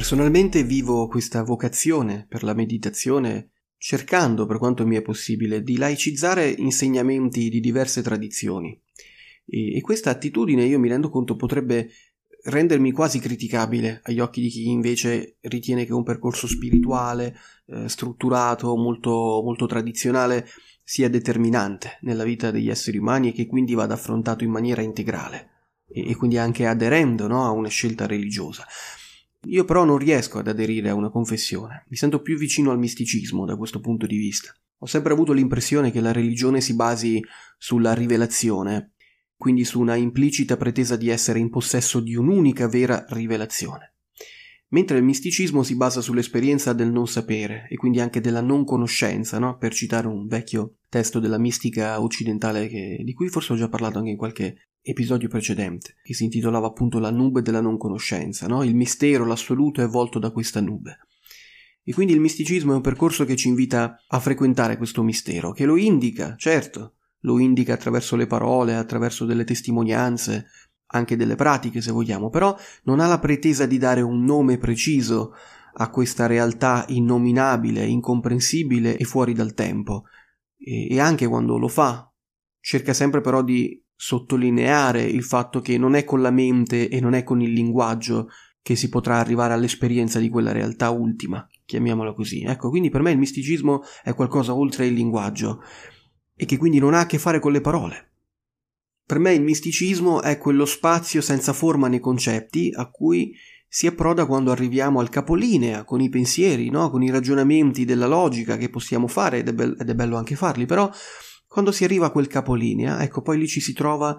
Personalmente vivo questa vocazione per la meditazione cercando, per quanto mi è possibile, di laicizzare insegnamenti di diverse tradizioni. E, e questa attitudine, io mi rendo conto, potrebbe rendermi quasi criticabile agli occhi di chi invece ritiene che un percorso spirituale, eh, strutturato, molto, molto tradizionale, sia determinante nella vita degli esseri umani e che quindi vada affrontato in maniera integrale e, e quindi anche aderendo no, a una scelta religiosa. Io però non riesco ad aderire a una confessione, mi sento più vicino al misticismo da questo punto di vista. Ho sempre avuto l'impressione che la religione si basi sulla rivelazione, quindi su una implicita pretesa di essere in possesso di un'unica vera rivelazione. Mentre il misticismo si basa sull'esperienza del non sapere e quindi anche della non conoscenza, no? per citare un vecchio testo della mistica occidentale che, di cui forse ho già parlato anche in qualche episodio precedente, che si intitolava appunto La nube della non conoscenza, no? Il mistero, l'assoluto è volto da questa nube. E quindi il misticismo è un percorso che ci invita a frequentare questo mistero, che lo indica, certo, lo indica attraverso le parole, attraverso delle testimonianze, anche delle pratiche se vogliamo, però non ha la pretesa di dare un nome preciso a questa realtà innominabile, incomprensibile e fuori dal tempo. E, e anche quando lo fa, cerca sempre però di sottolineare il fatto che non è con la mente e non è con il linguaggio che si potrà arrivare all'esperienza di quella realtà ultima, chiamiamola così. Ecco, quindi per me il misticismo è qualcosa oltre il linguaggio e che quindi non ha a che fare con le parole. Per me il misticismo è quello spazio senza forma né concetti a cui si approda quando arriviamo al capolinea con i pensieri, no? con i ragionamenti della logica che possiamo fare ed è, be- ed è bello anche farli, però quando si arriva a quel capolinea, ecco, poi lì ci si trova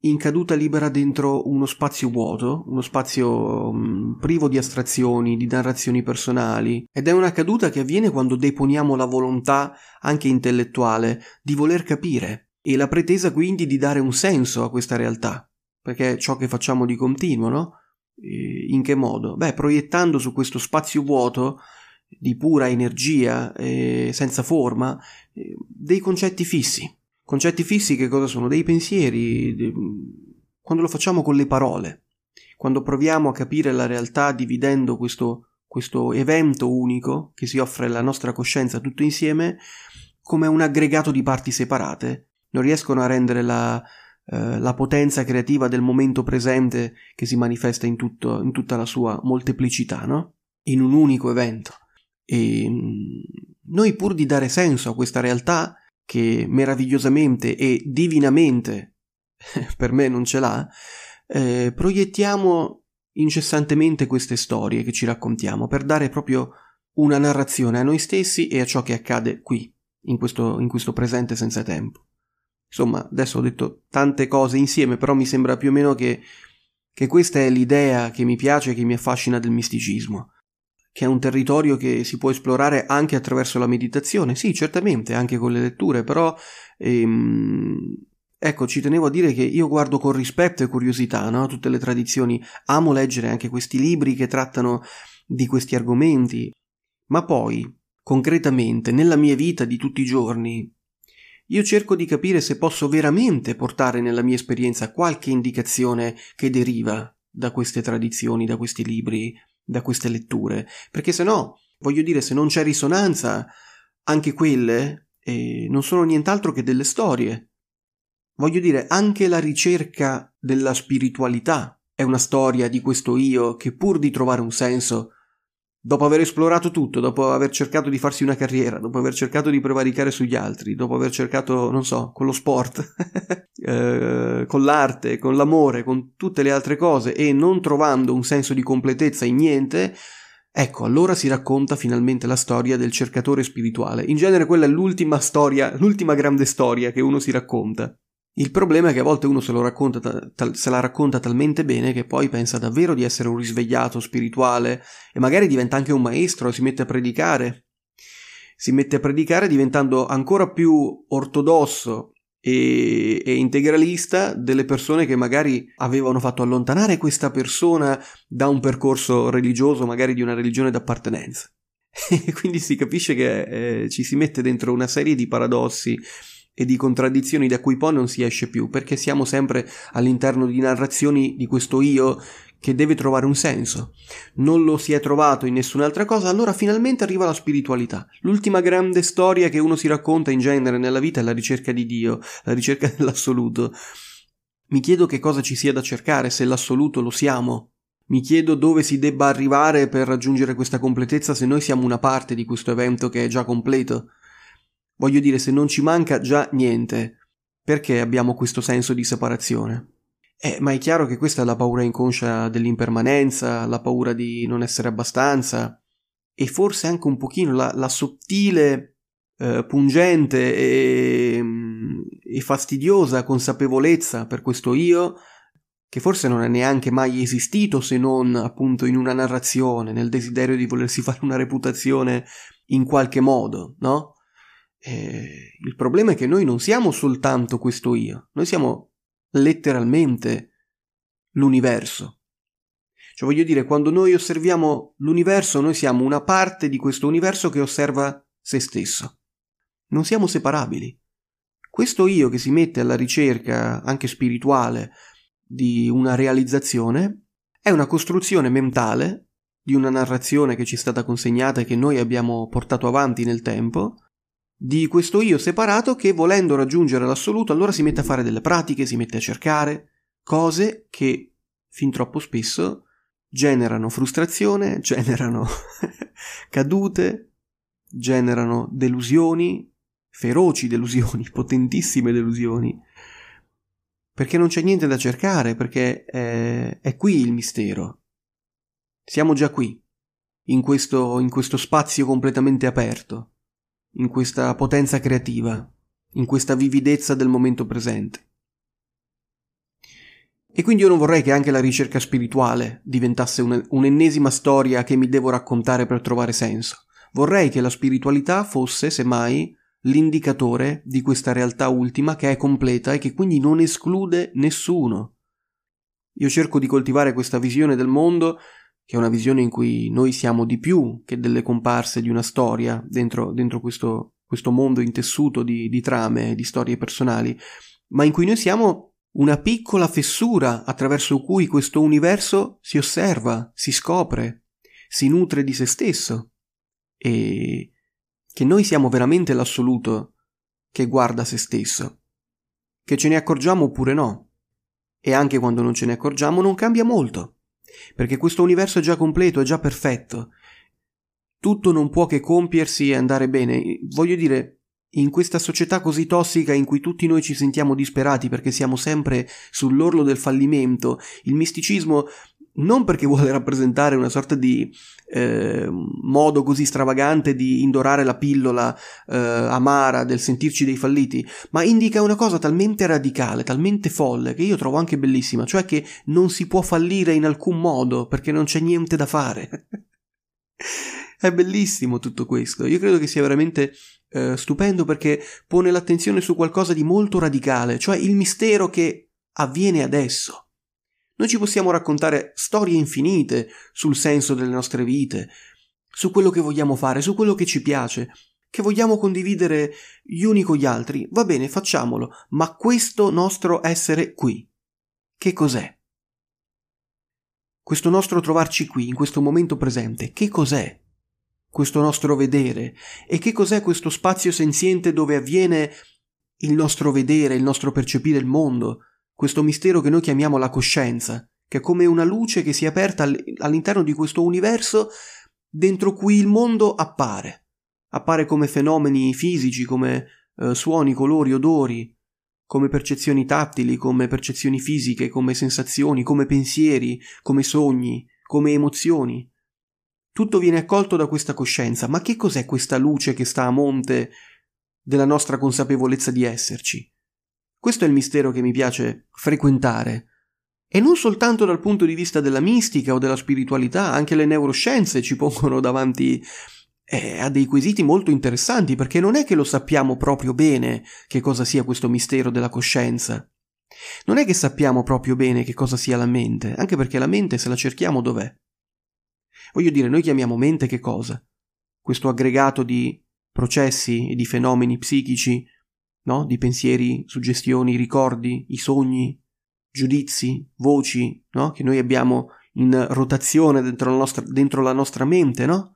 in caduta libera dentro uno spazio vuoto, uno spazio mh, mm, privo di astrazioni, di narrazioni personali, ed è una caduta che avviene quando deponiamo la volontà, anche intellettuale, di voler capire, e la pretesa quindi di dare un senso a questa realtà, perché è ciò che facciamo di continuo, no? E in che modo? Beh, proiettando su questo spazio vuoto di pura energia, eh, senza forma, eh, dei concetti fissi. Concetti fissi che cosa sono? Dei pensieri, de... quando lo facciamo con le parole, quando proviamo a capire la realtà dividendo questo, questo evento unico che si offre alla nostra coscienza tutto insieme come un aggregato di parti separate, non riescono a rendere la, eh, la potenza creativa del momento presente che si manifesta in, tutto, in tutta la sua molteplicità, no? In un unico evento. E mm, noi pur di dare senso a questa realtà che meravigliosamente e divinamente per me non ce l'ha, eh, proiettiamo incessantemente queste storie che ci raccontiamo per dare proprio una narrazione a noi stessi e a ciò che accade qui, in questo, in questo presente senza tempo. Insomma, adesso ho detto tante cose insieme, però mi sembra più o meno che, che questa è l'idea che mi piace e che mi affascina del misticismo che è un territorio che si può esplorare anche attraverso la meditazione, sì, certamente, anche con le letture, però ehm, ecco, ci tenevo a dire che io guardo con rispetto e curiosità no? tutte le tradizioni, amo leggere anche questi libri che trattano di questi argomenti, ma poi, concretamente, nella mia vita di tutti i giorni, io cerco di capire se posso veramente portare nella mia esperienza qualche indicazione che deriva da queste tradizioni, da questi libri, da queste letture, perché se no, voglio dire, se non c'è risonanza, anche quelle eh, non sono nient'altro che delle storie. Voglio dire, anche la ricerca della spiritualità è una storia di questo io che pur di trovare un senso, dopo aver esplorato tutto, dopo aver cercato di farsi una carriera, dopo aver cercato di prevaricare sugli altri, dopo aver cercato, non so, con lo sport, eh, con l'arte, con l'amore, con tutte le altre cose e non trovando un senso di completezza in niente, ecco, allora si racconta finalmente la storia del cercatore spirituale. In genere quella è l'ultima storia, l'ultima grande storia che uno si racconta. Il problema è che a volte uno se, racconta, tal, se, la racconta talmente bene che poi pensa davvero di essere un risvegliato spirituale e magari diventa anche un maestro, si mette a predicare. Si mette a predicare diventando ancora più ortodosso e, e integralista delle persone che magari avevano fatto allontanare questa persona da un percorso religioso, magari di una religione d'appartenenza. E quindi si capisce che eh, ci si mette dentro una serie di paradossi e di contraddizioni da cui poi non si esce più, perché siamo sempre all'interno di narrazioni di questo io che deve trovare un senso. Non lo si è trovato in nessun'altra cosa, allora finalmente arriva la spiritualità. L'ultima grande storia che uno si racconta in genere nella vita è la ricerca di Dio, la ricerca dell'assoluto. Mi chiedo che cosa ci sia da cercare, se l'assoluto lo siamo. Mi chiedo dove si debba arrivare per raggiungere questa completezza se noi siamo una parte di questo evento che è già completo. Voglio dire, se non ci manca già niente, perché abbiamo questo senso di separazione? Eh, ma è chiaro che questa è la paura inconscia dell'impermanenza, la paura di non essere abbastanza e forse anche un pochino la, la sottile, eh, pungente e, e fastidiosa consapevolezza per questo io che forse non è neanche mai esistito se non appunto in una narrazione, nel desiderio di volersi fare una reputazione in qualche modo, no? Eh, il problema è che noi non siamo soltanto questo io, noi siamo letteralmente l'universo. Cioè voglio dire, quando noi osserviamo l'universo, noi siamo una parte di questo universo che osserva se stesso. Non siamo separabili. Questo io che si mette alla ricerca, anche spirituale, di una realizzazione, è una costruzione mentale di una narrazione che ci è stata consegnata e che noi abbiamo portato avanti nel tempo, di questo io separato che volendo raggiungere l'assoluto allora si mette a fare delle pratiche, si mette a cercare cose che fin troppo spesso generano frustrazione, generano cadute, generano delusioni, feroci delusioni, potentissime delusioni, perché non c'è niente da cercare, perché è, è qui il mistero. Siamo già qui, in questo, in questo spazio completamente aperto in questa potenza creativa, in questa vividezza del momento presente. E quindi io non vorrei che anche la ricerca spirituale diventasse un, un'ennesima storia che mi devo raccontare per trovare senso. Vorrei che la spiritualità fosse, semmai, l'indicatore di questa realtà ultima che è completa e che quindi non esclude nessuno. Io cerco di coltivare questa visione del mondo che è una visione in cui noi siamo di più che delle comparse di una storia dentro, dentro questo, questo, mondo intessuto di, di trame, di storie personali, ma in cui noi siamo una piccola fessura attraverso cui questo universo si osserva, si scopre, si nutre di se stesso e che noi siamo veramente l'assoluto che guarda se stesso, che ce ne accorgiamo oppure no. E anche quando non ce ne accorgiamo non cambia molto perché questo universo è già completo, è già perfetto. Tutto non può che compiersi e andare bene. Voglio dire, in questa società così tossica in cui tutti noi ci sentiamo disperati perché siamo sempre sull'orlo del fallimento, il misticismo non perché vuole rappresentare una sorta di eh, modo così stravagante di indorare la pillola eh, amara del sentirci dei falliti, ma indica una cosa talmente radicale, talmente folle, che io trovo anche bellissima, cioè che non si può fallire in alcun modo perché non c'è niente da fare. È bellissimo tutto questo, io credo che sia veramente eh, stupendo perché pone l'attenzione su qualcosa di molto radicale, cioè il mistero che avviene adesso noi ci possiamo raccontare storie infinite sul senso delle nostre vite, su quello che vogliamo fare, su quello che ci piace, che vogliamo condividere gli uni con gli altri. Va bene, facciamolo, ma questo nostro essere qui, che cos'è? Questo nostro trovarci qui, in questo momento presente, che cos'è? Questo nostro vedere? E che cos'è questo spazio senziente dove avviene il nostro vedere, il nostro percepire il mondo? Questo mistero che noi chiamiamo la coscienza, che è come una luce che si è aperta all'interno di questo universo dentro cui il mondo appare. Appare come fenomeni fisici, come eh, suoni, colori, odori, come percezioni tattili, come percezioni fisiche, come sensazioni, come pensieri, come sogni, come emozioni. Tutto viene accolto da questa coscienza, ma che cos'è questa luce che sta a monte della nostra consapevolezza di esserci? Questo è il mistero che mi piace frequentare. E non soltanto dal punto di vista della mistica o della spiritualità, anche le neuroscienze ci pongono davanti eh, a dei quesiti molto interessanti, perché non è che lo sappiamo proprio bene che cosa sia questo mistero della coscienza. Non è che sappiamo proprio bene che cosa sia la mente, anche perché la mente, se la cerchiamo, dov'è? Voglio dire, noi chiamiamo mente che cosa? Questo aggregato di processi e di fenomeni psichici no? Di pensieri, suggestioni, ricordi, i sogni, giudizi, voci, no? Che noi abbiamo in rotazione dentro la nostra, dentro la nostra mente, no?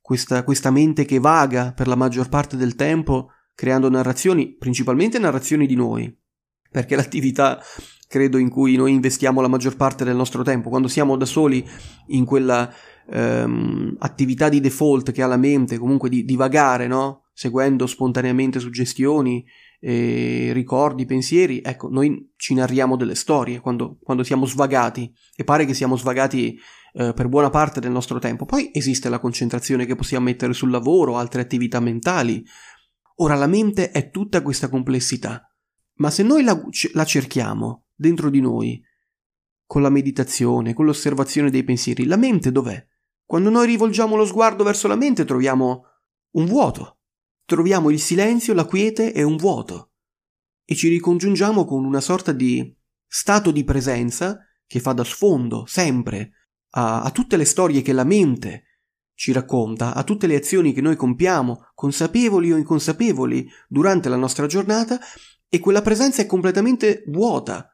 Questa, questa mente che vaga per la maggior parte del tempo creando narrazioni, principalmente narrazioni di noi, perché l'attività credo in cui noi investiamo la maggior parte del nostro tempo, quando siamo da soli in quella ehm, attività di default che ha la mente, comunque di, di vagare, no? Seguendo spontaneamente suggestioni, eh, ricordi, pensieri, ecco, noi ci narriamo delle storie quando, quando siamo svagati e pare che siamo svagati eh, per buona parte del nostro tempo. Poi esiste la concentrazione che possiamo mettere sul lavoro, altre attività mentali. Ora la mente è tutta questa complessità, ma se noi la, la cerchiamo dentro di noi, con la meditazione, con l'osservazione dei pensieri, la mente dov'è? Quando noi rivolgiamo lo sguardo verso la mente troviamo un vuoto, troviamo il silenzio, la quiete e un vuoto e ci ricongiungiamo con una sorta di stato di presenza che fa da sfondo sempre a, a tutte le storie che la mente ci racconta, a tutte le azioni che noi compiamo, consapevoli o inconsapevoli, durante la nostra giornata, e quella presenza è completamente vuota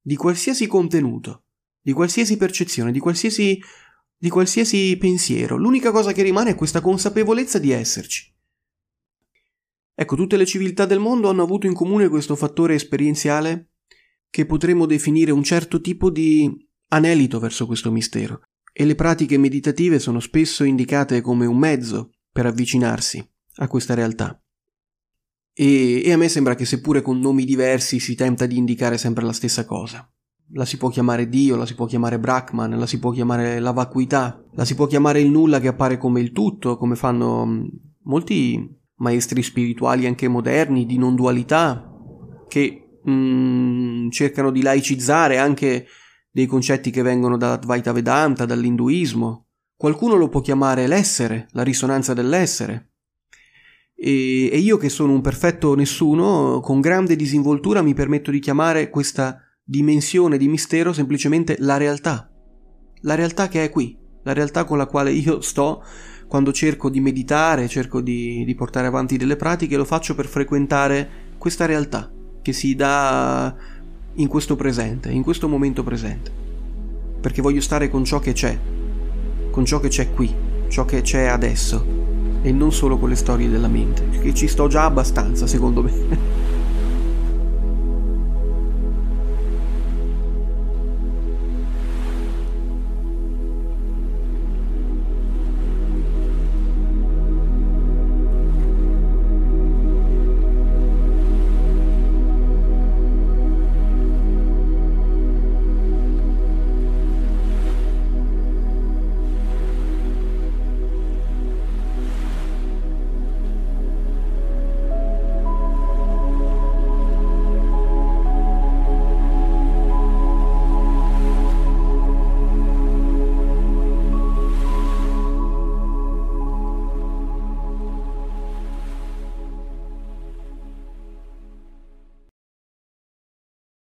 di qualsiasi contenuto, di qualsiasi percezione, di qualsiasi, di qualsiasi pensiero. L'unica cosa che rimane è questa consapevolezza di esserci. Ecco, tutte le civiltà del mondo hanno avuto in comune questo fattore esperienziale che potremmo definire un certo tipo di anelito verso questo mistero, e le pratiche meditative sono spesso indicate come un mezzo per avvicinarsi a questa realtà. E, e, a me sembra che seppure con nomi diversi si tenta di indicare sempre la stessa cosa. La si può chiamare Dio, la si può chiamare Brahman, la si può chiamare la vacuità, la si può chiamare il nulla che appare come il tutto, come fanno mm, molti maestri spirituali anche moderni di non dualità, che mm, cercano di laicizzare anche dei concetti che vengono dall'Advaita Vedanta, dall'induismo. Qualcuno lo può chiamare l'essere, la risonanza dell'essere. E, e io che sono un perfetto nessuno, con grande disinvoltura mi permetto di chiamare questa dimensione di mistero semplicemente la realtà. La realtà che è qui, la realtà con la quale io sto quando cerco di meditare, cerco di, di portare avanti delle pratiche, lo faccio per frequentare questa realtà che si dà in questo presente, in questo momento presente. Perché voglio stare con ciò che c'è, con ciò che c'è qui, ciò che c'è adesso, e non solo con le storie della mente, che ci sto già abbastanza, secondo me.